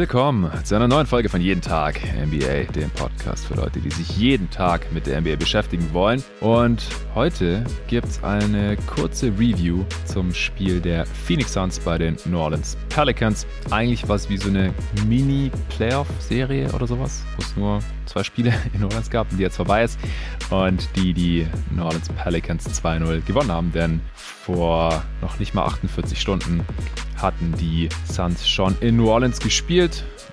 willkommen zu einer neuen Folge von Jeden Tag NBA, dem Podcast für Leute, die sich jeden Tag mit der NBA beschäftigen wollen. Und heute gibt es eine kurze Review zum Spiel der Phoenix Suns bei den New Orleans Pelicans. Eigentlich was wie so eine Mini-Playoff-Serie oder sowas, wo es nur zwei Spiele in New Orleans gab und die jetzt vorbei ist. Und die die New Orleans Pelicans 2-0 gewonnen haben, denn vor noch nicht mal 48 Stunden hatten die Suns schon in New Orleans gespielt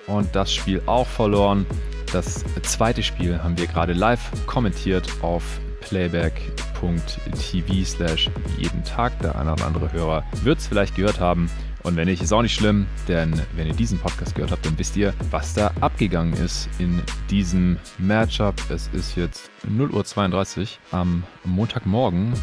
und das Spiel auch verloren. Das zweite Spiel haben wir gerade live kommentiert auf playback.tv slash jeden Tag. Der eine oder andere Hörer wird es vielleicht gehört haben. Und wenn nicht, ist auch nicht schlimm, denn wenn ihr diesen Podcast gehört habt, dann wisst ihr, was da abgegangen ist in diesem Matchup. Es ist jetzt 0.32 Uhr am Montagmorgen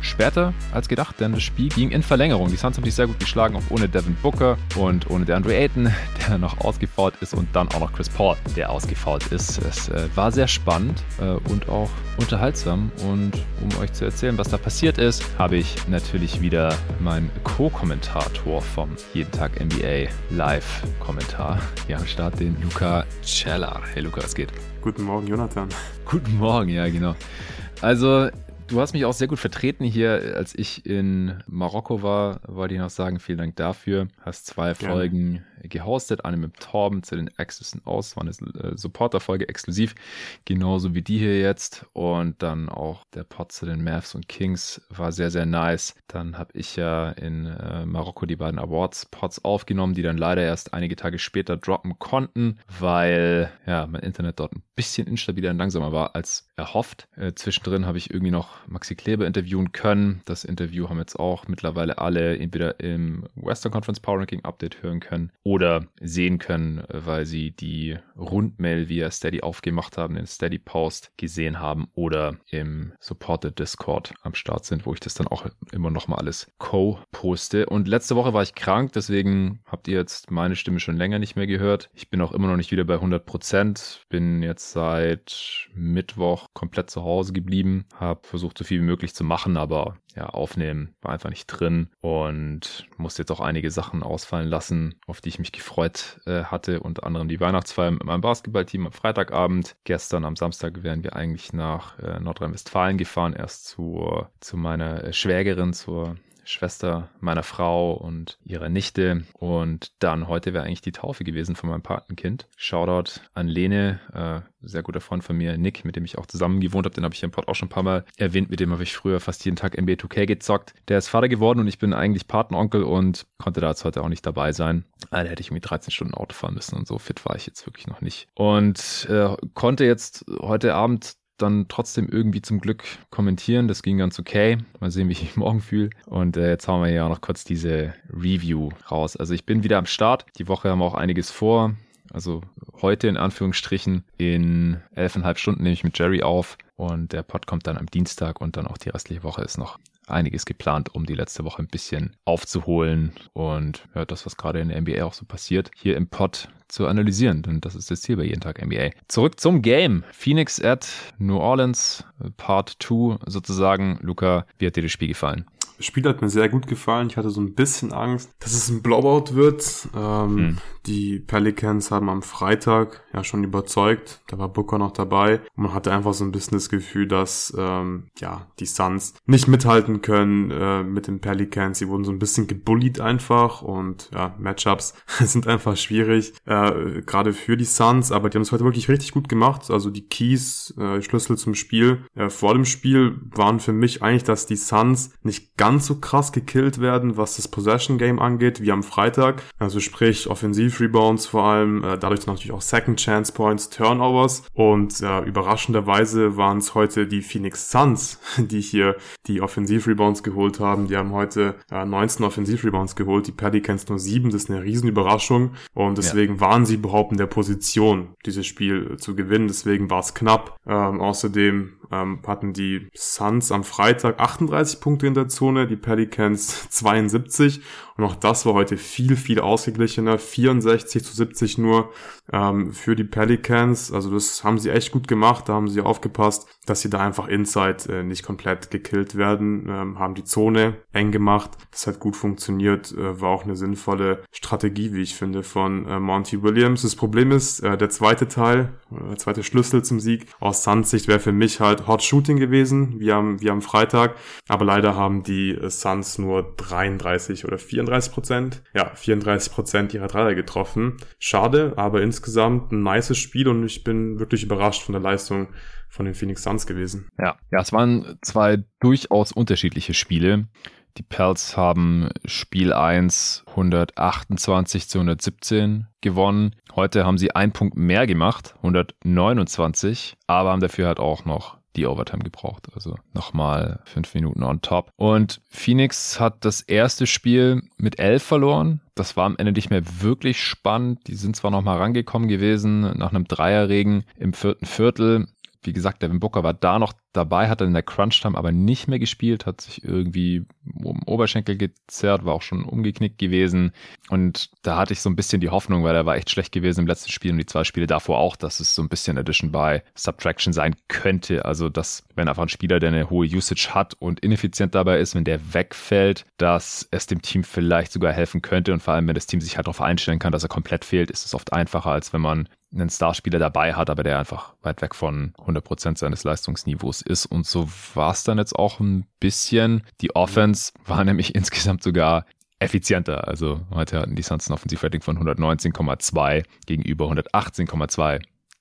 später als gedacht, denn das Spiel ging in Verlängerung. Die Suns haben sich sehr gut geschlagen, auch ohne Devin Booker und ohne DeAndre Ayton, der noch ausgefault ist und dann auch noch Chris Paul, der ausgefault ist. Es äh, war sehr spannend äh, und auch unterhaltsam und um euch zu erzählen, was da passiert ist, habe ich natürlich wieder meinen Co-Kommentator vom Jeden Tag NBA Live-Kommentar hier am Start, den Luca Cellar. Hey Luca, was geht? Guten Morgen, Jonathan. Guten Morgen, ja genau. Also Du hast mich auch sehr gut vertreten hier, als ich in Marokko war, wollte ich noch sagen, vielen Dank dafür. Hast zwei Gerne. Folgen gehostet, eine mit Torben zu den Access and Aus, war eine äh, Supporter-Folge exklusiv, genauso wie die hier jetzt. Und dann auch der Pod zu den Mavs und Kings war sehr, sehr nice. Dann habe ich ja in äh, Marokko die beiden Awards-Pods aufgenommen, die dann leider erst einige Tage später droppen konnten, weil ja mein Internet dort ein bisschen instabiler und langsamer war als erhofft. Äh, zwischendrin habe ich irgendwie noch Maxi Kleber interviewen können. Das Interview haben jetzt auch mittlerweile alle entweder im Western Conference Power Ranking Update hören können oder sehen können, äh, weil sie die Rundmail via Steady aufgemacht haben, den Steady Post gesehen haben oder im Supported Discord am Start sind, wo ich das dann auch immer noch mal alles co-poste. Und letzte Woche war ich krank, deswegen habt ihr jetzt meine Stimme schon länger nicht mehr gehört. Ich bin auch immer noch nicht wieder bei 100 Prozent. Bin jetzt seit Mittwoch komplett zu Hause geblieben, habe versucht so viel wie möglich zu machen, aber ja, aufnehmen war einfach nicht drin und musste jetzt auch einige Sachen ausfallen lassen, auf die ich mich gefreut äh, hatte, unter anderem die Weihnachtsfeier mit meinem Basketballteam am Freitagabend. Gestern am Samstag wären wir eigentlich nach äh, Nordrhein-Westfalen gefahren, erst zu, zu meiner äh, Schwägerin, zur Schwester meiner Frau und ihrer Nichte. Und dann heute wäre eigentlich die Taufe gewesen von meinem Patenkind. Shoutout an Lene, äh, sehr guter Freund von mir, Nick, mit dem ich auch zusammen gewohnt habe. Den habe ich im Pod auch schon ein paar Mal erwähnt. Mit dem habe ich früher fast jeden Tag NBA 2K gezockt. Der ist Vater geworden und ich bin eigentlich Patenonkel und konnte da jetzt heute auch nicht dabei sein. Da hätte ich irgendwie 13 Stunden Auto fahren müssen und so fit war ich jetzt wirklich noch nicht. Und äh, konnte jetzt heute Abend dann trotzdem irgendwie zum Glück kommentieren. Das ging ganz okay. Mal sehen, wie ich mich morgen fühle. Und äh, jetzt hauen wir ja auch noch kurz diese Review raus. Also ich bin wieder am Start. Die Woche haben wir auch einiges vor. Also heute in Anführungsstrichen in elfeinhalb Stunden nehme ich mit Jerry auf und der Pod kommt dann am Dienstag und dann auch die restliche Woche ist noch einiges geplant, um die letzte Woche ein bisschen aufzuholen und ja, das, was gerade in der NBA auch so passiert, hier im Pod zu analysieren. Und das ist das Ziel bei jeden Tag NBA. Zurück zum Game. Phoenix at New Orleans, Part 2 sozusagen. Luca, wie hat dir das Spiel gefallen? Spiel hat mir sehr gut gefallen. Ich hatte so ein bisschen Angst, dass es ein Blowout wird. Ähm, hm. Die Pelicans haben am Freitag ja schon überzeugt. Da war Booker noch dabei. Und man hatte einfach so ein bisschen das Gefühl, dass ähm, ja die Suns nicht mithalten können äh, mit den Pelicans. Sie wurden so ein bisschen gebullied einfach und ja, Matchups sind einfach schwierig, äh, gerade für die Suns. Aber die haben es heute wirklich richtig gut gemacht. Also die Keys, äh, Schlüssel zum Spiel äh, vor dem Spiel waren für mich eigentlich, dass die Suns nicht ganz ganz so krass gekillt werden, was das Possession Game angeht, wie am Freitag. Also sprich Offensiv-Rebounds vor allem, äh, dadurch natürlich auch Second Chance Points, Turnovers und äh, überraschenderweise waren es heute die Phoenix Suns, die hier die Offensiv-Rebounds geholt haben. Die haben heute äh, 19 Offensiv-Rebounds geholt, die Pelicans nur 7, das ist eine Riesenüberraschung und deswegen ja. waren sie überhaupt in der Position, dieses Spiel zu gewinnen. Deswegen war es knapp. Ähm, außerdem ähm, hatten die Suns am Freitag 38 Punkte in der Zone Zone, die Pelicans 72 und auch das war heute viel, viel ausgeglichener, 64 zu 70 nur ähm, für die Pelicans, also das haben sie echt gut gemacht, da haben sie aufgepasst, dass sie da einfach inside äh, nicht komplett gekillt werden, ähm, haben die Zone eng gemacht, das hat gut funktioniert, äh, war auch eine sinnvolle Strategie, wie ich finde, von äh, Monty Williams. Das Problem ist, äh, der zweite Teil, äh, der zweite Schlüssel zum Sieg aus Suns Sicht wäre für mich halt Hot Shooting gewesen, wie am, wie am Freitag. Aber leider haben die äh, Suns nur 33 oder 34 Prozent, ja, 34 Prozent ihrer Dreier getroffen. Schade, aber insgesamt ein nices Spiel und ich bin wirklich überrascht von der Leistung von den Phoenix Suns gewesen. Ja, ja, es waren zwei durchaus unterschiedliche Spiele. Die Pels haben Spiel 1 128 zu 117 gewonnen. Heute haben sie einen Punkt mehr gemacht, 129, aber haben dafür halt auch noch die Overtime gebraucht. Also nochmal fünf Minuten on top. Und Phoenix hat das erste Spiel mit elf verloren. Das war am Ende nicht mehr wirklich spannend. Die sind zwar nochmal rangekommen gewesen nach einem Dreierregen im vierten Viertel. Wie gesagt, Devin Booker war da noch dabei, hat dann in der Crunch-Time aber nicht mehr gespielt, hat sich irgendwie um Oberschenkel gezerrt, war auch schon umgeknickt gewesen. Und da hatte ich so ein bisschen die Hoffnung, weil er war echt schlecht gewesen im letzten Spiel und die zwei Spiele davor auch, dass es so ein bisschen Addition by Subtraction sein könnte. Also, dass wenn einfach ein Spieler, der eine hohe Usage hat und ineffizient dabei ist, wenn der wegfällt, dass es dem Team vielleicht sogar helfen könnte. Und vor allem, wenn das Team sich halt darauf einstellen kann, dass er komplett fehlt, ist es oft einfacher, als wenn man einen Starspieler dabei hat, aber der einfach weit weg von 100% seines Leistungsniveaus ist. Und so war es dann jetzt auch ein bisschen. Die Offense war nämlich insgesamt sogar effizienter. Also heute hatten die Suns ein Offensivrating von 119,2 gegenüber 118,2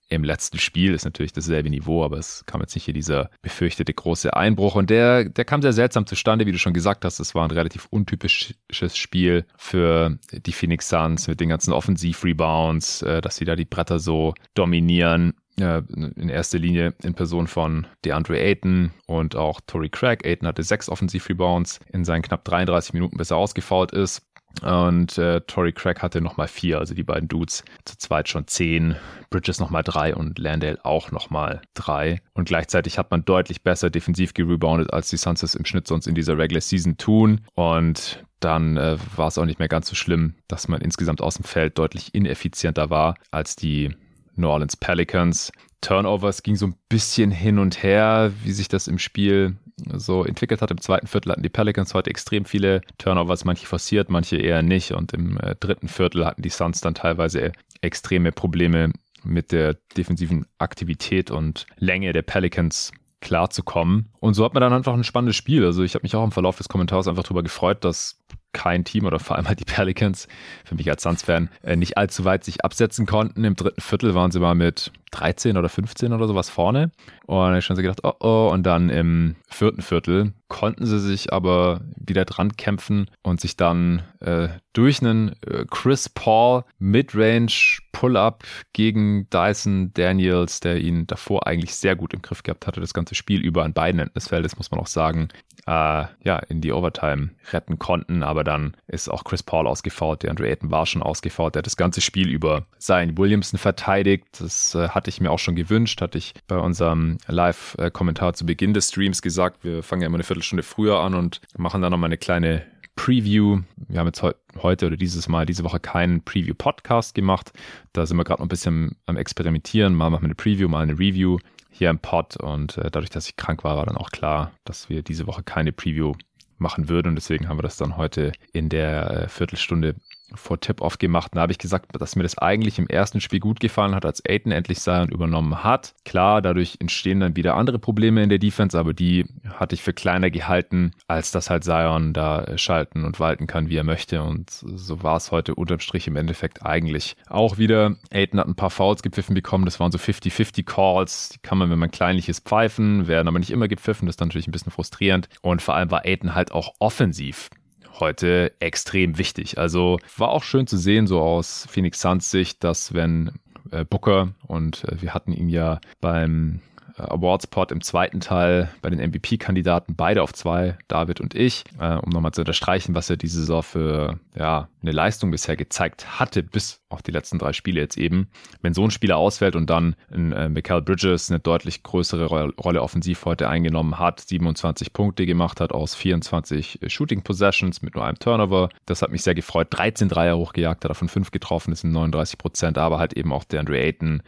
im letzten Spiel. Ist natürlich dasselbe Niveau, aber es kam jetzt nicht hier dieser befürchtete große Einbruch. Und der, der kam sehr seltsam zustande, wie du schon gesagt hast. Es war ein relativ untypisches Spiel für die Phoenix Suns mit den ganzen Offensiv-Rebounds, äh, dass sie da die Bretter so dominieren in erster Linie in Person von DeAndre Ayton und auch Tory Craig. Ayton hatte sechs Offensiv-Rebounds in seinen knapp 33 Minuten, bis er ausgefault ist. Und äh, Tory Craig hatte nochmal vier, also die beiden Dudes zu zweit schon zehn, Bridges nochmal drei und Landale auch nochmal drei. Und gleichzeitig hat man deutlich besser defensiv gereboundet, als die Suns im Schnitt sonst in dieser Regular Season tun. Und dann äh, war es auch nicht mehr ganz so schlimm, dass man insgesamt aus dem Feld deutlich ineffizienter war als die New Orleans Pelicans. Turnovers ging so ein bisschen hin und her, wie sich das im Spiel so entwickelt hat. Im zweiten Viertel hatten die Pelicans heute extrem viele Turnovers, manche forciert, manche eher nicht. Und im äh, dritten Viertel hatten die Suns dann teilweise extreme Probleme mit der defensiven Aktivität und Länge der Pelicans klarzukommen. Und so hat man dann einfach ein spannendes Spiel. Also ich habe mich auch im Verlauf des Kommentars einfach darüber gefreut, dass kein Team oder vor allem halt die Pelicans, für mich als Suns-Fan, äh, nicht allzu weit sich absetzen konnten. Im dritten Viertel waren sie mal mit 13 oder 15 oder sowas vorne. Und ich schon so gedacht, oh oh. Und dann im vierten Viertel konnten sie sich aber wieder dran kämpfen und sich dann äh, durch einen äh, Chris Paul Midrange Pull-up gegen Dyson Daniels, der ihn davor eigentlich sehr gut im Griff gehabt hatte, das ganze Spiel über an beiden Enden des Feldes, muss man auch sagen, äh, ja, in die Overtime retten konnten. Aber dann ist auch Chris Paul ausgefault, der Andrew Ayton war schon ausgefault, der hat das ganze Spiel über Zion Williamson verteidigt. Das äh, hatte ich mir auch schon gewünscht, hatte ich bei unserem Live-Kommentar zu Beginn des Streams gesagt. Wir fangen ja immer eine Viertelstunde früher an und machen dann nochmal eine kleine Preview. Wir haben jetzt heute oder dieses Mal, diese Woche keinen Preview-Podcast gemacht. Da sind wir gerade noch ein bisschen am Experimentieren. Mal machen wir eine Preview, mal eine Review hier im Pod. Und äh, dadurch, dass ich krank war, war dann auch klar, dass wir diese Woche keine Preview machen würden. Und deswegen haben wir das dann heute in der äh, Viertelstunde vor Tip-Off gemacht. Da habe ich gesagt, dass mir das eigentlich im ersten Spiel gut gefallen hat, als Aiden endlich Zion übernommen hat. Klar, dadurch entstehen dann wieder andere Probleme in der Defense, aber die hatte ich für kleiner gehalten, als dass halt Zion da schalten und walten kann, wie er möchte. Und so war es heute unterm Strich im Endeffekt eigentlich auch wieder. Aiden hat ein paar Fouls gepfiffen bekommen. Das waren so 50-50 Calls. Die kann man, wenn man kleinliches pfeifen, werden aber nicht immer gepfiffen. Das ist natürlich ein bisschen frustrierend. Und vor allem war Aiden halt auch offensiv heute extrem wichtig. Also war auch schön zu sehen, so aus Phoenix Suns Sicht, dass wenn äh, Booker und äh, wir hatten ihn ja beim Awards-Pod im zweiten Teil bei den MVP-Kandidaten, beide auf zwei, David und ich, äh, um nochmal zu unterstreichen, was er diese Saison für ja, eine Leistung bisher gezeigt hatte, bis auf die letzten drei Spiele jetzt eben. Wenn so ein Spieler ausfällt und dann ein äh, Michael Bridges eine deutlich größere Rolle offensiv heute eingenommen hat, 27 Punkte gemacht hat aus 24 Shooting Possessions mit nur einem Turnover, das hat mich sehr gefreut. 13 Dreier hochgejagt, hat davon fünf getroffen, das sind 39 Prozent, aber halt eben auch der Andre Ayton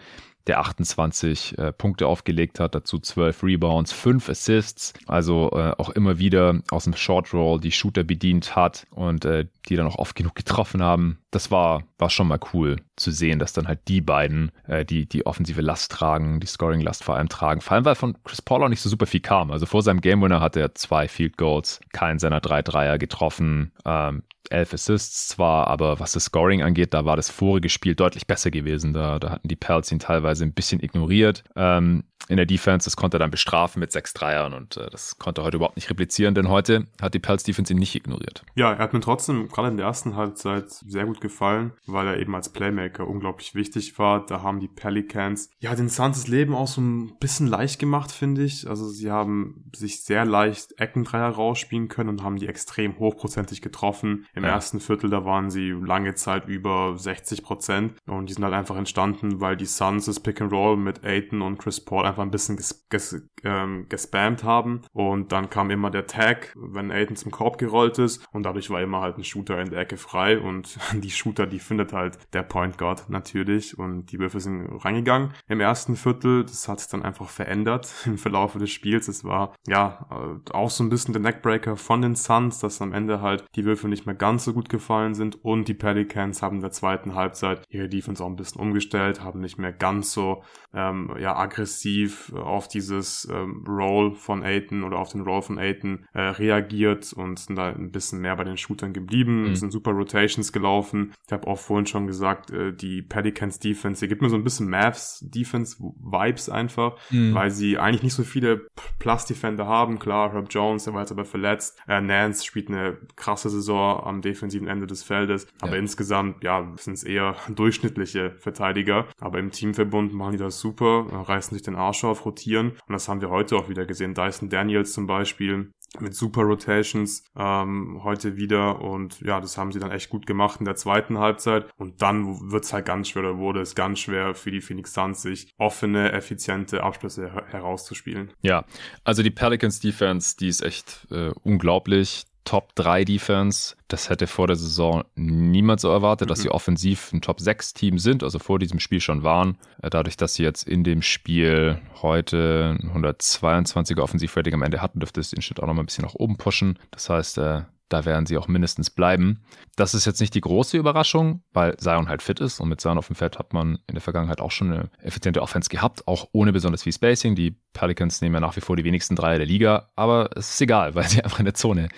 der 28 äh, Punkte aufgelegt hat, dazu 12 Rebounds, 5 Assists, also äh, auch immer wieder aus dem Short Roll die Shooter bedient hat und äh, die dann auch oft genug getroffen haben. Das war, war schon mal cool zu sehen, dass dann halt die beiden, äh, die die offensive Last tragen, die Scoring-Last vor allem tragen. Vor allem, weil von Chris Paul auch nicht so super viel kam. Also vor seinem Game Winner hat er zwei Field Goals, keinen seiner drei Dreier getroffen. Ähm, elf Assists zwar, aber was das Scoring angeht, da war das vorige Spiel deutlich besser gewesen. Da, da hatten die Pels ihn teilweise ein bisschen ignoriert. Ähm, in der Defense, das konnte er dann bestrafen mit sechs Dreiern und äh, das konnte er heute überhaupt nicht replizieren, denn heute hat die Pels Defense ihn nicht ignoriert. Ja, er hat mir trotzdem gerade in der ersten Halbzeit sehr gut gefallen, weil er eben als Playmaker unglaublich wichtig war. Da haben die Pelicans ja den Suns das Leben auch so ein bisschen leicht gemacht, finde ich. Also sie haben sich sehr leicht Eckendreier rausspielen können und haben die extrem hochprozentig getroffen. Im ja. ersten Viertel, da waren sie lange Zeit über 60 Prozent und die sind halt einfach entstanden, weil die Suns das Pick and Roll mit Aiton und Chris Paul einfach ein bisschen ges ges ähm, gespammt haben und dann kam immer der Tag, wenn Aiden zum Korb gerollt ist und dadurch war immer halt ein Shooter in der Ecke frei und die Shooter, die findet halt der Point Guard natürlich und die Würfe sind reingegangen im ersten Viertel. Das hat sich dann einfach verändert im Verlauf des Spiels. Es war ja äh, auch so ein bisschen der Neckbreaker von den Suns, dass am Ende halt die Würfe nicht mehr ganz so gut gefallen sind und die Pelicans haben in der zweiten Halbzeit ihre Defense auch ein bisschen umgestellt, haben nicht mehr ganz so ähm, ja aggressiv auf dieses ähm, Roll von Aiton oder auf den Roll von Aiton äh, reagiert und sind da ein bisschen mehr bei den Shootern geblieben, mhm. sind super Rotations gelaufen. Ich habe auch vorhin schon gesagt, äh, die Pelicans Defense, hier gibt mir so ein bisschen Mavs Defense Vibes einfach, mhm. weil sie eigentlich nicht so viele Plus Defender haben. Klar, Herb Jones, der war jetzt aber verletzt. Äh, Nance spielt eine krasse Saison am defensiven Ende des Feldes, aber ja. insgesamt ja sind es eher durchschnittliche Verteidiger. Aber im Teamverbund machen die das super, reißen sich den Arsch auf, rotieren und das haben wir heute auch wieder gesehen. Dyson Daniels zum Beispiel mit super Rotations ähm, heute wieder und ja, das haben sie dann echt gut gemacht in der zweiten Halbzeit und dann wird's halt ganz schwer oder wurde es ganz schwer für die Phoenix Suns sich offene, effiziente Abschlüsse her herauszuspielen. Ja, also die Pelicans Defense, die ist echt äh, unglaublich. Top 3 Defense. Das hätte vor der Saison niemand so erwartet, mhm. dass sie offensiv ein Top 6 Team sind, also vor diesem Spiel schon waren. Äh, dadurch, dass sie jetzt in dem Spiel heute 122er Offensivrating am Ende hatten, dürfte es den Schnitt auch noch mal ein bisschen nach oben pushen. Das heißt, äh, da werden sie auch mindestens bleiben. Das ist jetzt nicht die große Überraschung, weil Zion halt fit ist und mit Zion auf dem Feld hat man in der Vergangenheit auch schon eine effiziente Offense gehabt, auch ohne besonders viel Spacing. Die Pelicans nehmen ja nach wie vor die wenigsten Dreier der Liga, aber es ist egal, weil sie einfach in der Zone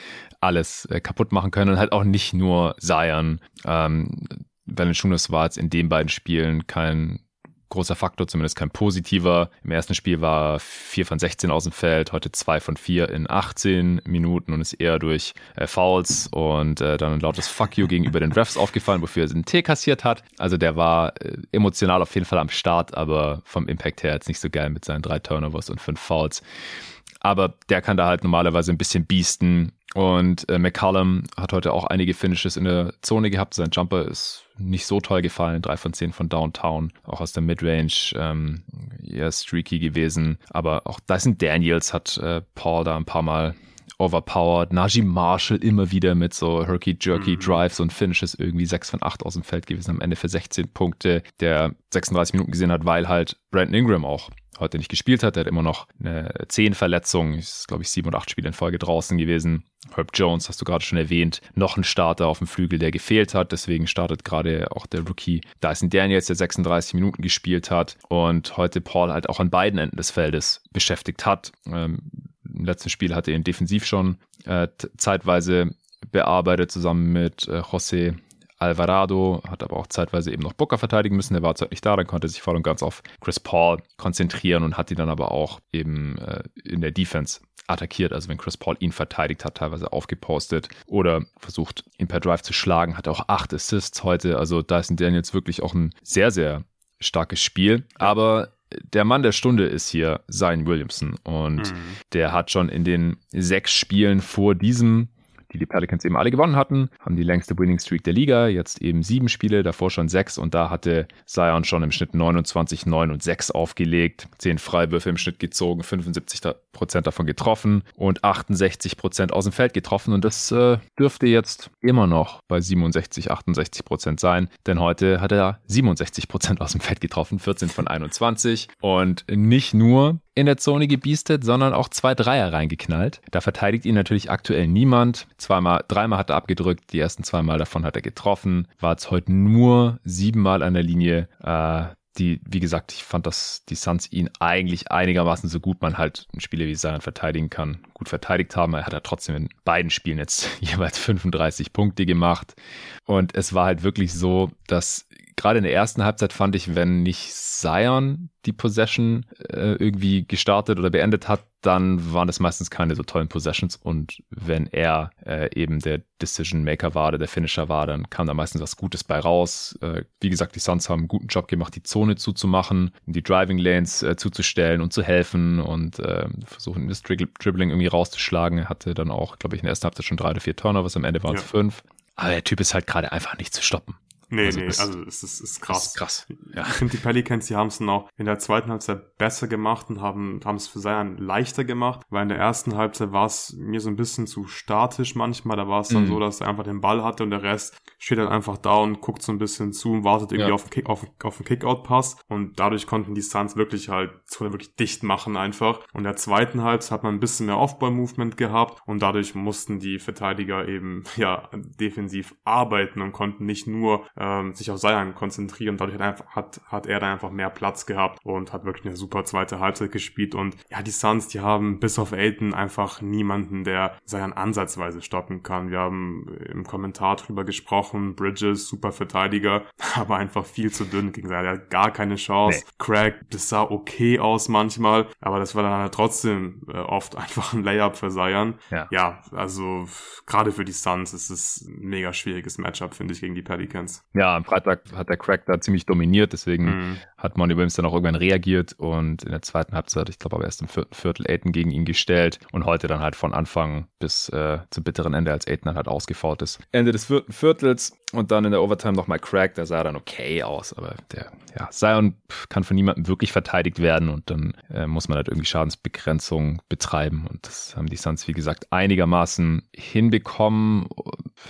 alles äh, kaputt machen können und halt auch nicht nur Zion. Ähm, Valanciunas war jetzt in den beiden Spielen kein großer Faktor, zumindest kein positiver. Im ersten Spiel war 4 von 16 aus dem Feld, heute 2 von 4 in 18 Minuten und ist eher durch äh, Fouls und äh, dann ein lautes Fuck you gegenüber den Refs aufgefallen, wofür er einen T kassiert hat. Also der war äh, emotional auf jeden Fall am Start, aber vom Impact her jetzt nicht so geil mit seinen drei Turnovers und fünf Fouls. Aber der kann da halt normalerweise ein bisschen biesten. Und äh, McCallum hat heute auch einige Finishes in der Zone gehabt. Sein Jumper ist nicht so toll gefallen. Drei von zehn von Downtown. Auch aus der Midrange ähm, eher streaky gewesen. Aber auch Dyson Daniels hat äh, Paul da ein paar Mal overpowered. Najee Marshall immer wieder mit so herky-jerky mhm. Drives und Finishes irgendwie 6 von 8 aus dem Feld gewesen. Am Ende für 16 Punkte, der 36 Minuten gesehen hat, weil halt Brandon Ingram auch heute nicht gespielt hat. Er hat immer noch eine Zehenverletzung. Ist, glaube ich, sieben oder acht Spiele in Folge draußen gewesen. Herb Jones, hast du gerade schon erwähnt, noch ein Starter auf dem Flügel, der gefehlt hat. Deswegen startet gerade auch der Rookie Dyson Daniels, der 36 Minuten gespielt hat und heute Paul halt auch an beiden Enden des Feldes beschäftigt hat. Ähm, Im letzten Spiel hatte er ihn defensiv schon äh, zeitweise bearbeitet, zusammen mit äh, José Alvarado hat aber auch zeitweise eben noch Booker verteidigen müssen. Der war zwar nicht da, dann konnte er sich voll und ganz auf Chris Paul konzentrieren und hat ihn dann aber auch eben äh, in der Defense attackiert. Also wenn Chris Paul ihn verteidigt hat, teilweise aufgepostet oder versucht, ihn per Drive zu schlagen, hat auch acht Assists heute. Also da ist Daniels wirklich auch ein sehr, sehr starkes Spiel. Aber der Mann der Stunde ist hier Zion Williamson und mhm. der hat schon in den sechs Spielen vor diesem die die Pelicans eben alle gewonnen hatten, haben die längste Winning Streak der Liga, jetzt eben sieben Spiele, davor schon sechs und da hatte Zion schon im Schnitt 29, 9 und 6 aufgelegt, zehn Freiwürfe im Schnitt gezogen, 75 Prozent davon getroffen und 68 Prozent aus dem Feld getroffen und das äh, dürfte jetzt immer noch bei 67, 68 Prozent sein, denn heute hat er 67 Prozent aus dem Feld getroffen, 14 von 21 und nicht nur in der Zone gebiestet, sondern auch zwei Dreier reingeknallt. Da verteidigt ihn natürlich aktuell niemand. Zweimal, dreimal hat er abgedrückt, die ersten zweimal davon hat er getroffen. War jetzt heute nur siebenmal an der Linie. Äh, die, wie gesagt, ich fand, dass die Suns ihn eigentlich einigermaßen so gut man halt einen Spieler wie Zion verteidigen kann, gut verteidigt haben. Er hat ja trotzdem in beiden Spielen jetzt jeweils 35 Punkte gemacht. Und es war halt wirklich so, dass gerade in der ersten Halbzeit fand ich, wenn nicht Zion die Possession äh, irgendwie gestartet oder beendet hat, dann waren das meistens keine so tollen Possessions. Und wenn er äh, eben der Decision Maker war oder der Finisher war, dann kam da meistens was Gutes bei raus. Äh, wie gesagt, die Suns haben einen guten Job gemacht, die Zone zuzumachen, die Driving Lanes äh, zuzustellen und zu helfen und äh, versuchen, das Dribbling irgendwie rauszuschlagen. Er hatte dann auch, glaube ich, in der ersten Halbzeit schon drei oder vier Turnovers, am Ende waren es ja. fünf. Aber der Typ ist halt gerade einfach nicht zu stoppen. Nee, also nee, also es ist, ist krass. Ist krass. Ja. Ich finde, die Pelicans, die haben es dann auch in der zweiten Halbzeit besser gemacht und haben es für Zion leichter gemacht, weil in der ersten Halbzeit war es mir so ein bisschen zu statisch manchmal. Da war es dann mhm. so, dass er einfach den Ball hatte und der Rest steht dann einfach da und guckt so ein bisschen zu und wartet irgendwie ja. auf, den Kick, auf, auf den Kickout-Pass. Und dadurch konnten die Suns wirklich halt Zone wirklich dicht machen einfach. Und in der zweiten Halbzeit hat man ein bisschen mehr Off-Ball-Movement gehabt und dadurch mussten die Verteidiger eben ja defensiv arbeiten und konnten nicht nur ähm, sich auf Zion konzentrieren. Dadurch hat, einfach, hat, hat er dann einfach mehr Platz gehabt und hat wirklich eine super zweite Halbzeit gespielt. Und ja, die Suns, die haben bis auf Elton einfach niemanden, der Zion ansatzweise stoppen kann. Wir haben im Kommentar drüber gesprochen. Bridges, super Verteidiger, aber einfach viel zu dünn gegen Zion. Er hat gar keine Chance. Nee. Craig, das sah okay aus manchmal, aber das war dann halt trotzdem äh, oft einfach ein Layup für Zion. Ja, ja also gerade für die Suns ist es ein mega schwieriges Matchup, finde ich, gegen die Pelicans. Ja, am Freitag hat der Crack da ziemlich dominiert, deswegen mhm. hat Monty Williams dann auch irgendwann reagiert und in der zweiten Halbzeit, ich glaube aber erst im vierten Viertel, Aiden gegen ihn gestellt und heute dann halt von Anfang bis äh, zum bitteren Ende, als Aiden dann halt ausgefault ist. Ende des vierten Viertels und dann in der Overtime nochmal Crack, der sah dann okay aus, aber der, ja, Zion kann von niemandem wirklich verteidigt werden und dann äh, muss man halt irgendwie Schadensbegrenzung betreiben und das haben die Suns, wie gesagt, einigermaßen hinbekommen.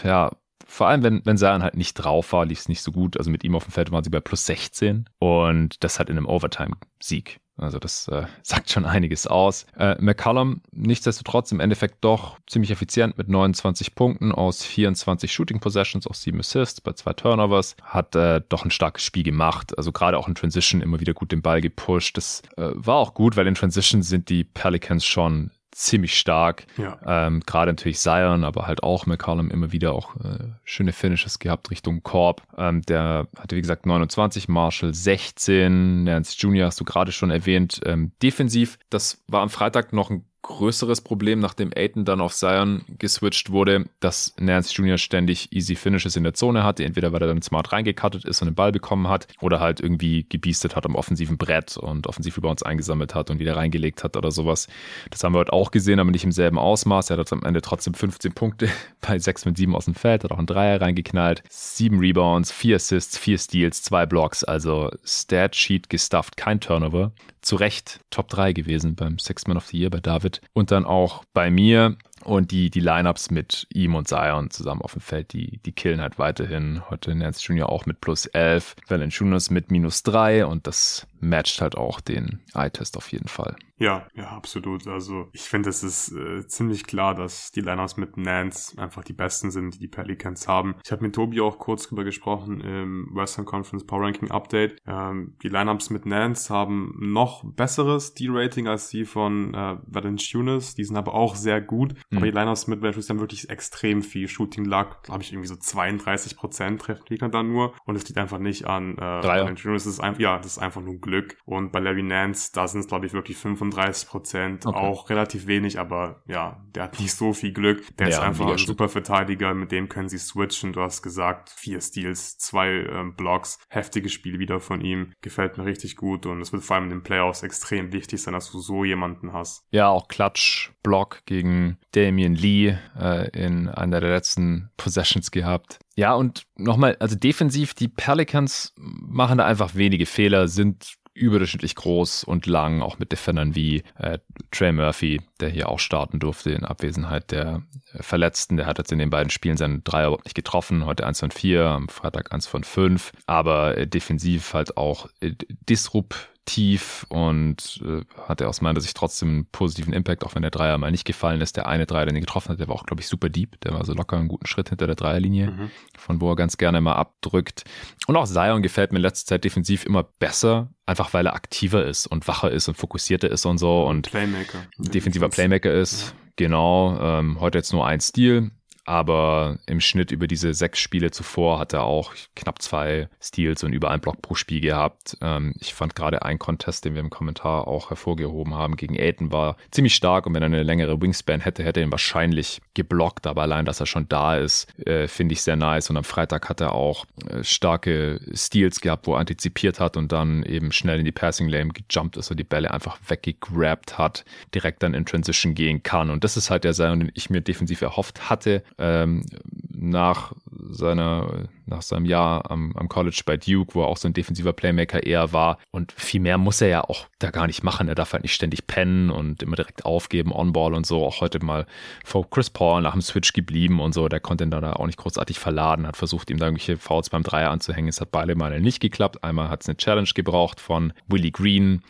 Ja, vor allem, wenn, wenn Zion halt nicht drauf war, lief es nicht so gut. Also mit ihm auf dem Feld waren sie bei plus 16 und das hat in einem Overtime-Sieg. Also das äh, sagt schon einiges aus. Äh, McCallum nichtsdestotrotz im Endeffekt doch ziemlich effizient mit 29 Punkten aus 24 Shooting Possessions, aus 7 Assists bei zwei Turnovers. Hat äh, doch ein starkes Spiel gemacht. Also gerade auch in Transition immer wieder gut den Ball gepusht. Das äh, war auch gut, weil in Transition sind die Pelicans schon ziemlich stark. Ja. Ähm, Gerade natürlich Zion, aber halt auch McCollum immer wieder auch äh, schöne Finishes gehabt Richtung Korb. Ähm, der hatte wie gesagt 29, Marshall 16, Nance Jr. hast du gerade schon erwähnt. Ähm, defensiv, das war am Freitag noch ein größeres Problem, nachdem Aiton dann auf Zion geswitcht wurde, dass Nance Jr. ständig easy Finishes in der Zone hatte, entweder weil er dann smart reingekattet ist und den Ball bekommen hat oder halt irgendwie gebiestet hat am offensiven Brett und offensiv über uns eingesammelt hat und wieder reingelegt hat oder sowas. Das haben wir heute auch gesehen, aber nicht im selben Ausmaß. Er hat am Ende trotzdem 15 Punkte bei 6 mit 7 aus dem Feld, hat auch einen Dreier reingeknallt, 7 Rebounds, 4 Assists, 4 Steals, 2 Blocks, also Stat Sheet gestufft, kein Turnover zu Recht Top 3 gewesen beim Six Man of the Year bei David und dann auch bei mir. Und die, die Lineups mit ihm und Zion zusammen auf dem Feld, die, die killen halt weiterhin. Heute Nance Jr. auch mit plus 11, Valanciunas mit minus 3 und das matcht halt auch den Eye-Test auf jeden Fall. Ja, ja, absolut. Also ich finde, es ist äh, ziemlich klar, dass die Lineups mit Nance einfach die besten sind, die die Pelicans haben. Ich habe mit Tobi auch kurz drüber gesprochen im Western Conference Power Ranking Update. Ähm, die Lineups mit Nance haben noch besseres D-Rating als die von äh, Valanciunas. Die sind aber auch sehr gut. Mhm. Aber die Lineups mit Valanciunas haben wirklich extrem viel Shooting Luck. Glaube ich irgendwie so 32 Prozent treffen die dann nur. Und es liegt einfach nicht an äh, Valanciunas. Ist einfach, ja, das ist einfach nur Glück. Und bei Larry Nance, da sind es glaube ich wirklich 5 35 Prozent, okay. auch relativ wenig, aber ja, der hat nicht so viel Glück. Der ja, ist einfach ein super Verteidiger, mit dem können sie switchen. Du hast gesagt, vier Steals, zwei ähm, Blocks, heftige Spiele wieder von ihm. Gefällt mir richtig gut und es wird vor allem in den Playoffs extrem wichtig sein, dass du so jemanden hast. Ja, auch Klatsch-Block gegen Damian Lee äh, in einer der letzten Possessions gehabt. Ja, und nochmal, also defensiv, die Pelicans machen da einfach wenige Fehler, sind überdurchschnittlich groß und lang, auch mit Defendern wie äh, Trey Murphy, der hier auch starten durfte in Abwesenheit der äh, Verletzten. Der hat jetzt in den beiden Spielen seinen Dreier überhaupt nicht getroffen. Heute eins von vier, am Freitag eins von fünf. Aber äh, defensiv halt auch äh, disrupt tief und äh, hatte aus meiner Sicht trotzdem einen positiven Impact, auch wenn der Dreier mal nicht gefallen ist. Der eine Dreier, den er getroffen hat, der war auch, glaube ich, super deep. Der war so locker einen guten Schritt hinter der Dreierlinie, mhm. von wo er ganz gerne mal abdrückt. Und auch Zion gefällt mir in letzter Zeit defensiv immer besser, einfach weil er aktiver ist und wacher ist und fokussierter ist und so und Playmaker. defensiver Playmaker ist. Ja. Genau. Ähm, heute jetzt nur ein Stil aber im Schnitt über diese sechs Spiele zuvor hat er auch knapp zwei Steals und über einen Block pro Spiel gehabt. Ähm, ich fand gerade ein Contest, den wir im Kommentar auch hervorgehoben haben, gegen Aiden war ziemlich stark. Und wenn er eine längere Wingspan hätte, hätte er ihn wahrscheinlich geblockt, aber allein, dass er schon da ist, äh, finde ich sehr nice. Und am Freitag hat er auch äh, starke Steals gehabt, wo er antizipiert hat und dann eben schnell in die Passing Lane gejumpt ist und die Bälle einfach weggegrabt hat, direkt dann in Transition gehen kann. Und das ist halt der Sein, den ich mir defensiv erhofft hatte ähm, nach seiner, nach seinem Jahr am, am College bei Duke, wo er auch so ein defensiver Playmaker eher war. Und viel mehr muss er ja auch da gar nicht machen. Er darf halt nicht ständig pennen und immer direkt aufgeben, On-Ball und so. Auch heute mal vor Chris Paul nach dem Switch geblieben und so. Der konnte ihn da auch nicht großartig verladen, hat versucht, ihm da irgendwelche Fouls beim Dreier anzuhängen. Es hat beide Male nicht geklappt. Einmal hat es eine Challenge gebraucht von Willie Green,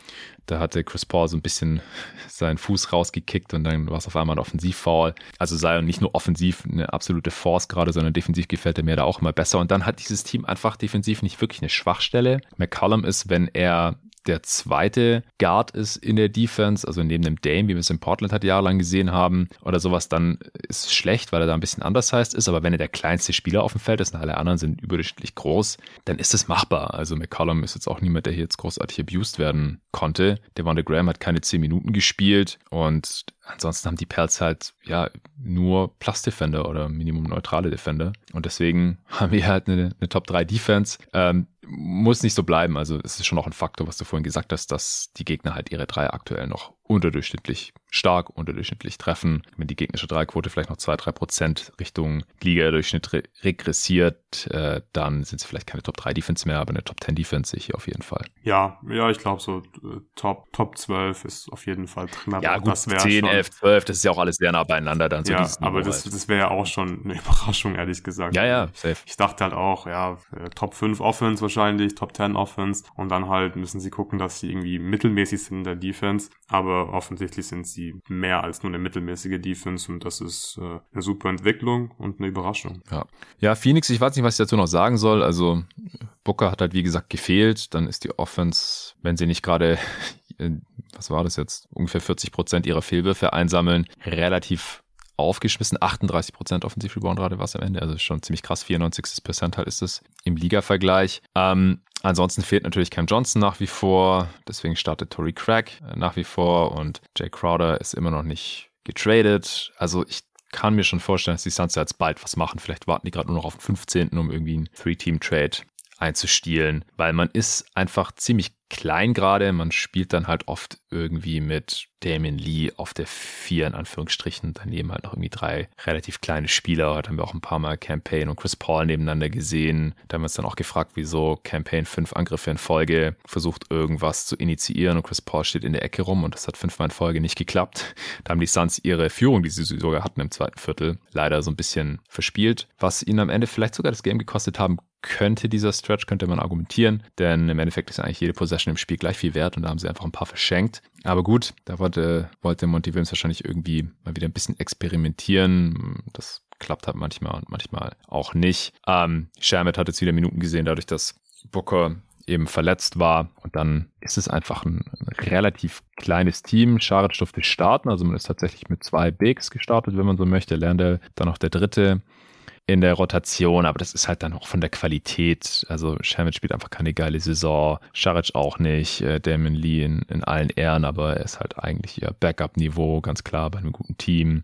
da hatte Chris Paul so ein bisschen seinen Fuß rausgekickt und dann war es auf einmal ein Offensivfoul. Also sei nicht nur offensiv eine absolute Force gerade, sondern defensiv gefällt er mir da auch immer besser. Und dann hat dieses Team einfach defensiv nicht wirklich eine Schwachstelle. McCollum ist, wenn er der zweite Guard ist in der Defense, also neben dem Dame, wie wir es in Portland halt jahrelang gesehen haben, oder sowas, dann ist es schlecht, weil er da ein bisschen anders heißt ist. Aber wenn er der kleinste Spieler auf dem Feld ist und alle anderen sind überdurchschnittlich groß, dann ist es machbar. Also McCollum ist jetzt auch niemand, der hier jetzt großartig abused werden konnte. Der Wanda Graham hat keine zehn Minuten gespielt und ansonsten haben die Pelz halt ja nur Plus Defender oder Minimum neutrale Defender. Und deswegen haben wir halt eine, eine Top 3 Defense. Ähm, muss nicht so bleiben. Also es ist schon auch ein Faktor, was du vorhin gesagt hast, dass die Gegner halt ihre drei aktuell noch unterdurchschnittlich stark, unterdurchschnittlich treffen. Wenn die gegnerische Dreiquote vielleicht noch zwei, drei Prozent Richtung Liga-Durchschnitt re regressiert, äh, dann sind sie vielleicht keine Top 3 Defense mehr, aber eine Top 10 Defense sehe ich hier auf jeden Fall. Ja, ja, ich glaube so äh, Top, Top 12 ist auf jeden Fall drin. Ja, gut, das 10, schon, 11, 12, das ist ja auch alles sehr nah beieinander dann. So ja, aber das, halt. das wäre ja auch schon eine Überraschung, ehrlich gesagt. Ja, ja, safe. Ich dachte halt auch, ja, äh, Top 5 Offense wahrscheinlich, Top 10 Offense und dann halt müssen sie gucken, dass sie irgendwie mittelmäßig sind in der Defense, aber offensichtlich sind sie mehr als nur eine mittelmäßige Defense und das ist äh, eine super Entwicklung und eine Überraschung. Ja. ja, Phoenix, ich weiß nicht, was ich dazu noch sagen soll. Also Booker hat halt wie gesagt gefehlt, dann ist die Offense, wenn sie nicht gerade was war das jetzt, ungefähr 40 Prozent ihrer Fehlwürfe einsammeln, relativ aufgeschmissen. 38 Prozent Offensiv-Rebound-Rate war es am Ende, also schon ziemlich krass. 94. Percentile ist es im Liga-Vergleich. Ähm, ansonsten fehlt natürlich Cam Johnson nach wie vor, deswegen startet Tory Craig äh, nach wie vor und Jay Crowder ist immer noch nicht getradet. Also ich kann mir schon vorstellen, dass die Suns jetzt bald was machen. Vielleicht warten die gerade nur noch auf den 15., um irgendwie einen Three-Team-Trade einzustielen, weil man ist einfach ziemlich klein gerade. Man spielt dann halt oft irgendwie mit Damien Lee auf der vier in Anführungsstrichen. Daneben halt noch irgendwie drei relativ kleine Spieler. Da haben wir auch ein paar Mal Campaign und Chris Paul nebeneinander gesehen. Da haben wir uns dann auch gefragt, wieso Campaign fünf Angriffe in Folge versucht irgendwas zu initiieren und Chris Paul steht in der Ecke rum und das hat fünfmal in Folge nicht geklappt. Da haben die Suns ihre Führung, die sie sogar hatten im zweiten Viertel, leider so ein bisschen verspielt, was ihnen am Ende vielleicht sogar das Game gekostet haben könnte dieser Stretch, könnte man argumentieren, denn im Endeffekt ist eigentlich jede Possession im Spiel gleich viel wert und da haben sie einfach ein paar verschenkt. Aber gut, da wollte, wollte Monty Williams wahrscheinlich irgendwie mal wieder ein bisschen experimentieren. Das klappt halt manchmal und manchmal auch nicht. Ähm, Shermet hat jetzt wieder Minuten gesehen, dadurch, dass Booker eben verletzt war. Und dann ist es einfach ein, relativ kleines Team. Scharic durfte starten, also man ist tatsächlich mit zwei Bigs gestartet, wenn man so möchte. Lerndell dann noch der dritte. In der Rotation, aber das ist halt dann auch von der Qualität. Also Shamit spielt einfach keine geile Saison, Scharic auch nicht, äh, Damon Lee in, in allen Ehren, aber er ist halt eigentlich ihr Backup-Niveau, ganz klar bei einem guten Team.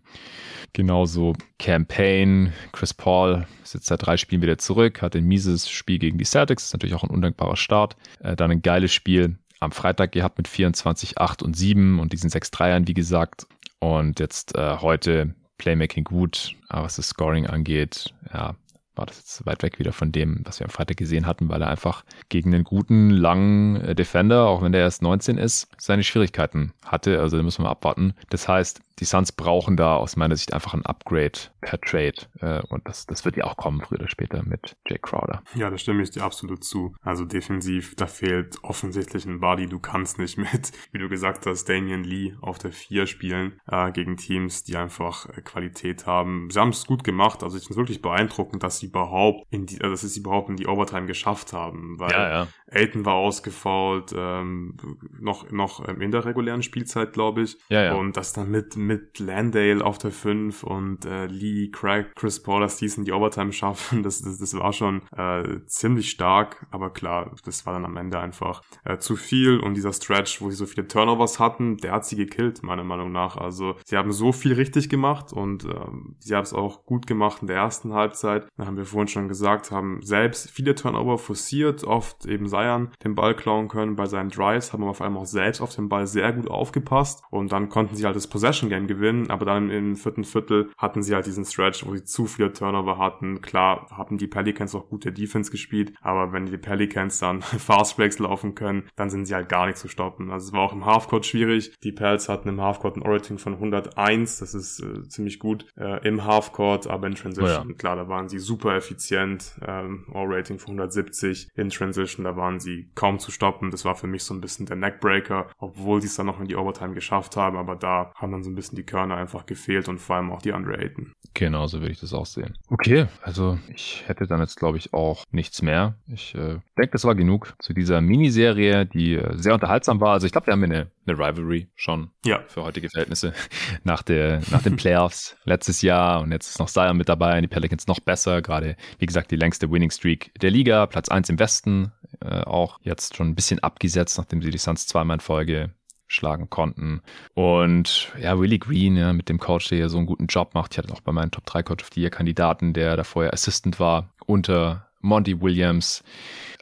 Genauso Campaign, Chris Paul ist jetzt seit drei Spielen wieder zurück, hat ein mieses Spiel gegen die Celtics, ist natürlich auch ein undankbarer Start. Äh, dann ein geiles Spiel am Freitag gehabt mit 24, 8 und 7 und diesen 6 Dreiern, wie gesagt. Und jetzt äh, heute Playmaking gut, aber was das Scoring angeht, ja, war das jetzt weit weg wieder von dem, was wir am Freitag gesehen hatten, weil er einfach gegen einen guten, langen äh, Defender, auch wenn der erst 19 ist, seine Schwierigkeiten hatte. Also da müssen wir abwarten. Das heißt, die Suns brauchen da aus meiner Sicht einfach ein Upgrade per Trade. Äh, und das, das wird ja auch kommen, früher oder später mit Jay Crowder. Ja, da stimme ich dir absolut zu. Also defensiv, da fehlt offensichtlich ein Body. Du kannst nicht mit, wie du gesagt hast, Damian Lee auf der 4 spielen äh, gegen Teams, die einfach äh, Qualität haben. Sie haben es gut gemacht. Also ich finde es wirklich beeindruckend, dass sie überhaupt in die, also dass sie überhaupt in die Overtime geschafft haben. Weil ja, ja. Aiton war ausgefault, ähm, noch, noch in der regulären Spielzeit, glaube ich. Ja, ja. Und das dann mit, mit Landale auf der 5 und äh, Lee, Craig, Chris Paul, dass die es in die Overtime schaffen, das, das, das war schon äh, ziemlich stark, aber klar, das war dann am Ende einfach äh, zu viel und dieser Stretch, wo sie so viele Turnovers hatten, der hat sie gekillt, meiner Meinung nach. Also sie haben so viel richtig gemacht und ähm, sie haben es auch gut gemacht in der ersten Halbzeit. Da haben wir vorhin schon gesagt, haben selbst viele Turnover forciert, oft eben Seiern den Ball klauen können bei seinen Drives, haben aber vor allem auch selbst auf den Ball sehr gut aufgepasst und dann konnten sie halt das Possession Game gewinnen, aber dann im vierten Viertel hatten sie halt diesen Stretch, wo sie zu viele Turnover hatten. Klar hatten die Pelicans auch gute Defense gespielt, aber wenn die Pelicans dann Fast Breaks laufen können, dann sind sie halt gar nicht zu stoppen. Also es war auch im Halfcourt schwierig. Die Pels hatten im Halfcourt ein Orating von 101, das ist äh, ziemlich gut äh, im Halfcourt, aber in Transition, oh ja. klar, da waren sie super effizient. Ähm, All-Rating von 170 in Transition, da waren sie kaum zu stoppen. Das war für mich so ein bisschen der Neckbreaker, obwohl sie es dann noch in die Overtime geschafft haben, aber da haben dann so ein bisschen die Körner einfach gefehlt und vor allem auch die Andre Ayton. Genau, so würde ich das auch sehen. Okay, also ich hätte dann jetzt glaube ich auch nichts mehr. Ich äh, denke, das war genug zu dieser Miniserie, die äh, sehr unterhaltsam war. Also ich glaube, wir haben eine, eine Rivalry schon ja. für heutige Verhältnisse nach, der, nach den Playoffs letztes Jahr und jetzt ist noch Zion mit dabei, die Pelicans noch besser, gerade wie gesagt die längste Winning Streak der Liga, Platz 1 im Westen, äh, auch jetzt schon ein bisschen abgesetzt, nachdem sie die Suns zweimal in Folge schlagen konnten. Und ja, Willie Green, ja, mit dem Coach, der ja so einen guten Job macht. Ich hatte auch bei meinen Top 3 Coach of the Year Kandidaten, der da vorher Assistant war, unter Monty Williams.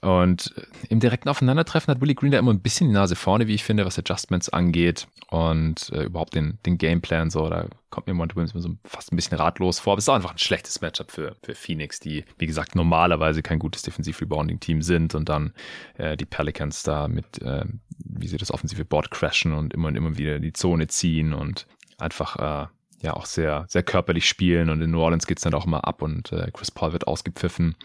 Und im direkten Aufeinandertreffen hat Willie Green da immer ein bisschen die Nase vorne, wie ich finde, was Adjustments angeht und äh, überhaupt den, den Gameplan so. Da kommt mir Monty Williams so fast ein bisschen ratlos vor. Aber es ist auch einfach ein schlechtes Matchup für, für Phoenix, die, wie gesagt, normalerweise kein gutes Defensiv-Rebounding-Team sind und dann äh, die Pelicans da mit, äh, wie sie das offensive Board crashen und immer und immer wieder die Zone ziehen und einfach äh, ja auch sehr, sehr körperlich spielen und in New Orleans geht's dann auch immer ab und äh, Chris Paul wird ausgepfiffen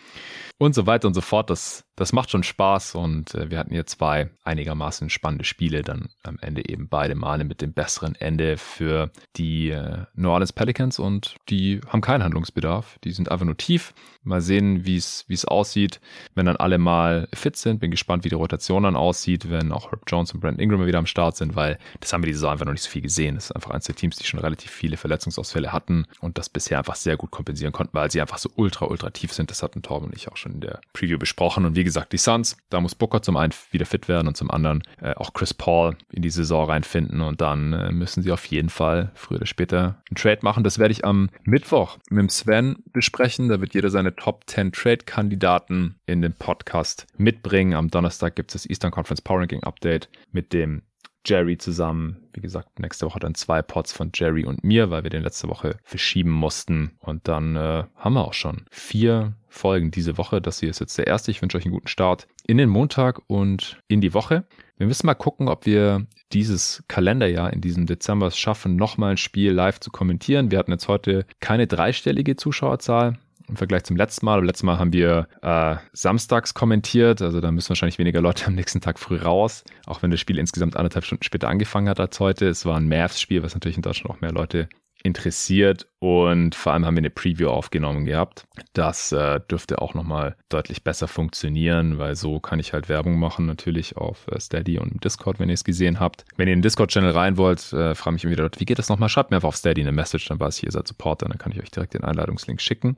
und so weiter und so fort. Das, das macht schon Spaß und äh, wir hatten hier zwei einigermaßen spannende Spiele, dann am Ende eben beide Male mit dem besseren Ende für die äh, New Orleans Pelicans und die haben keinen Handlungsbedarf. Die sind einfach nur tief. Mal sehen, wie es es aussieht, wenn dann alle mal fit sind. Bin gespannt, wie die Rotation dann aussieht, wenn auch Herb Jones und Brent Ingram wieder am Start sind, weil das haben wir diese Saison einfach noch nicht so viel gesehen. Das ist einfach eins der Teams, die schon relativ viele Verletzungsausfälle hatten und das bisher einfach sehr gut kompensieren konnten, weil sie einfach so ultra, ultra tief sind. Das hatten Torben und ich auch schon in der Preview besprochen. Und wie gesagt, die Suns, da muss Booker zum einen wieder fit werden und zum anderen äh, auch Chris Paul in die Saison reinfinden. Und dann äh, müssen sie auf jeden Fall früher oder später einen Trade machen. Das werde ich am Mittwoch mit dem Sven besprechen. Da wird jeder seine Top 10 Trade-Kandidaten in den Podcast mitbringen. Am Donnerstag gibt es das Eastern Conference Power Ranking Update mit dem Jerry zusammen. Wie gesagt, nächste Woche dann zwei Pots von Jerry und mir, weil wir den letzte Woche verschieben mussten. Und dann äh, haben wir auch schon vier Folgen diese Woche. Das hier ist jetzt der erste. Ich wünsche euch einen guten Start in den Montag und in die Woche. Wir müssen mal gucken, ob wir dieses Kalenderjahr in diesem Dezember es schaffen, nochmal ein Spiel live zu kommentieren. Wir hatten jetzt heute keine dreistellige Zuschauerzahl im Vergleich zum letzten Mal. Letztes Mal haben wir äh, samstags kommentiert, also da müssen wahrscheinlich weniger Leute am nächsten Tag früh raus, auch wenn das Spiel insgesamt anderthalb Stunden später angefangen hat als heute. Es war ein Mavs-Spiel, was natürlich in Deutschland auch mehr Leute interessiert und vor allem haben wir eine Preview aufgenommen gehabt. Das äh, dürfte auch nochmal deutlich besser funktionieren, weil so kann ich halt Werbung machen, natürlich auf äh, Steady und Discord, wenn ihr es gesehen habt. Wenn ihr in den Discord-Channel rein wollt, äh, frage mich immer wieder, wie geht das nochmal? Schreibt mir einfach auf Steady eine Message, dann weiß ich, ihr seid Supporter, dann kann ich euch direkt den Einladungslink schicken.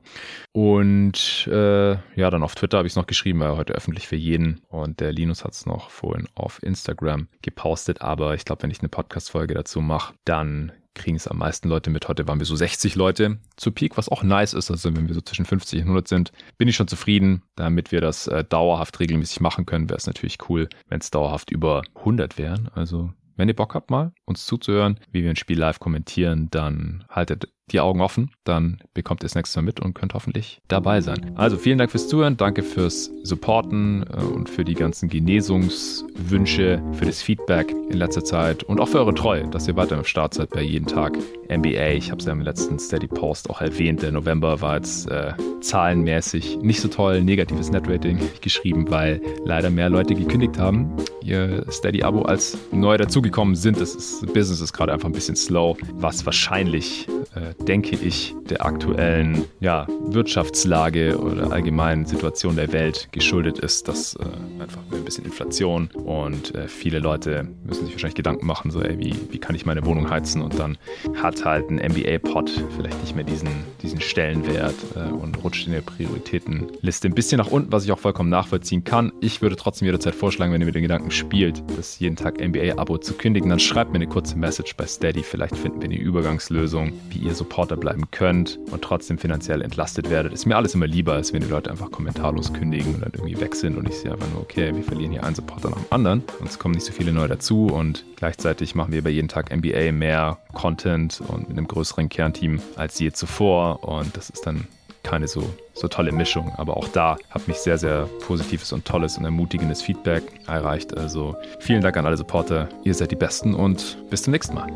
Und äh, ja, dann auf Twitter habe ich es noch geschrieben, weil heute öffentlich für jeden. Und der Linus hat es noch vorhin auf Instagram gepostet. Aber ich glaube, wenn ich eine Podcast-Folge dazu mache, dann kriegen es am meisten Leute mit. Heute waren wir so 60 Leute zu Peak, was auch nice ist. Also wenn wir so zwischen 50 und 100 sind, bin ich schon zufrieden. Damit wir das äh, dauerhaft regelmäßig machen können, wäre es natürlich cool, wenn es dauerhaft über 100 wären. Also wenn ihr Bock habt mal, uns zuzuhören, wie wir ein Spiel live kommentieren, dann haltet die Augen offen, dann bekommt ihr es nächstes Mal mit und könnt hoffentlich dabei sein. Also vielen Dank fürs Zuhören, danke fürs Supporten äh, und für die ganzen Genesungswünsche, für das Feedback in letzter Zeit und auch für eure Treue, dass ihr weiter am Start seid bei jeden Tag NBA. Ich habe es ja im letzten Steady Post auch erwähnt, der November war jetzt äh, zahlenmäßig nicht so toll, negatives Netrating geschrieben, weil leider mehr Leute gekündigt haben, ihr Steady-Abo als neu dazugekommen sind. Das ist, Business ist gerade einfach ein bisschen slow, was wahrscheinlich äh, denke ich, der aktuellen ja, Wirtschaftslage oder allgemeinen Situation der Welt geschuldet ist, dass äh, einfach ein bisschen Inflation und äh, viele Leute müssen sich wahrscheinlich Gedanken machen, so, ey, wie, wie kann ich meine Wohnung heizen? Und dann hat halt ein MBA-Pod vielleicht nicht mehr diesen, diesen Stellenwert äh, und rutscht in der Prioritätenliste ein bisschen nach unten, was ich auch vollkommen nachvollziehen kann. Ich würde trotzdem jederzeit vorschlagen, wenn ihr mit den Gedanken spielt, das jeden Tag MBA-Abo zu kündigen, dann schreibt mir eine kurze Message bei Steady. Vielleicht finden wir eine Übergangslösung, wie ihr Supporter bleiben könnt und trotzdem finanziell entlastet werdet. Ist mir alles immer lieber, als wenn die Leute einfach kommentarlos kündigen und dann irgendwie weg sind und ich sehe einfach nur, okay, wir verlieren hier einen Supporter nach dem anderen und es kommen nicht so viele neu dazu und gleichzeitig machen wir bei jeden Tag NBA mehr Content und mit einem größeren Kernteam als je zuvor und das ist dann keine so, so tolle Mischung. Aber auch da hat mich sehr, sehr positives und tolles und ermutigendes Feedback erreicht. Also vielen Dank an alle Supporter. Ihr seid die Besten und bis zum nächsten Mal.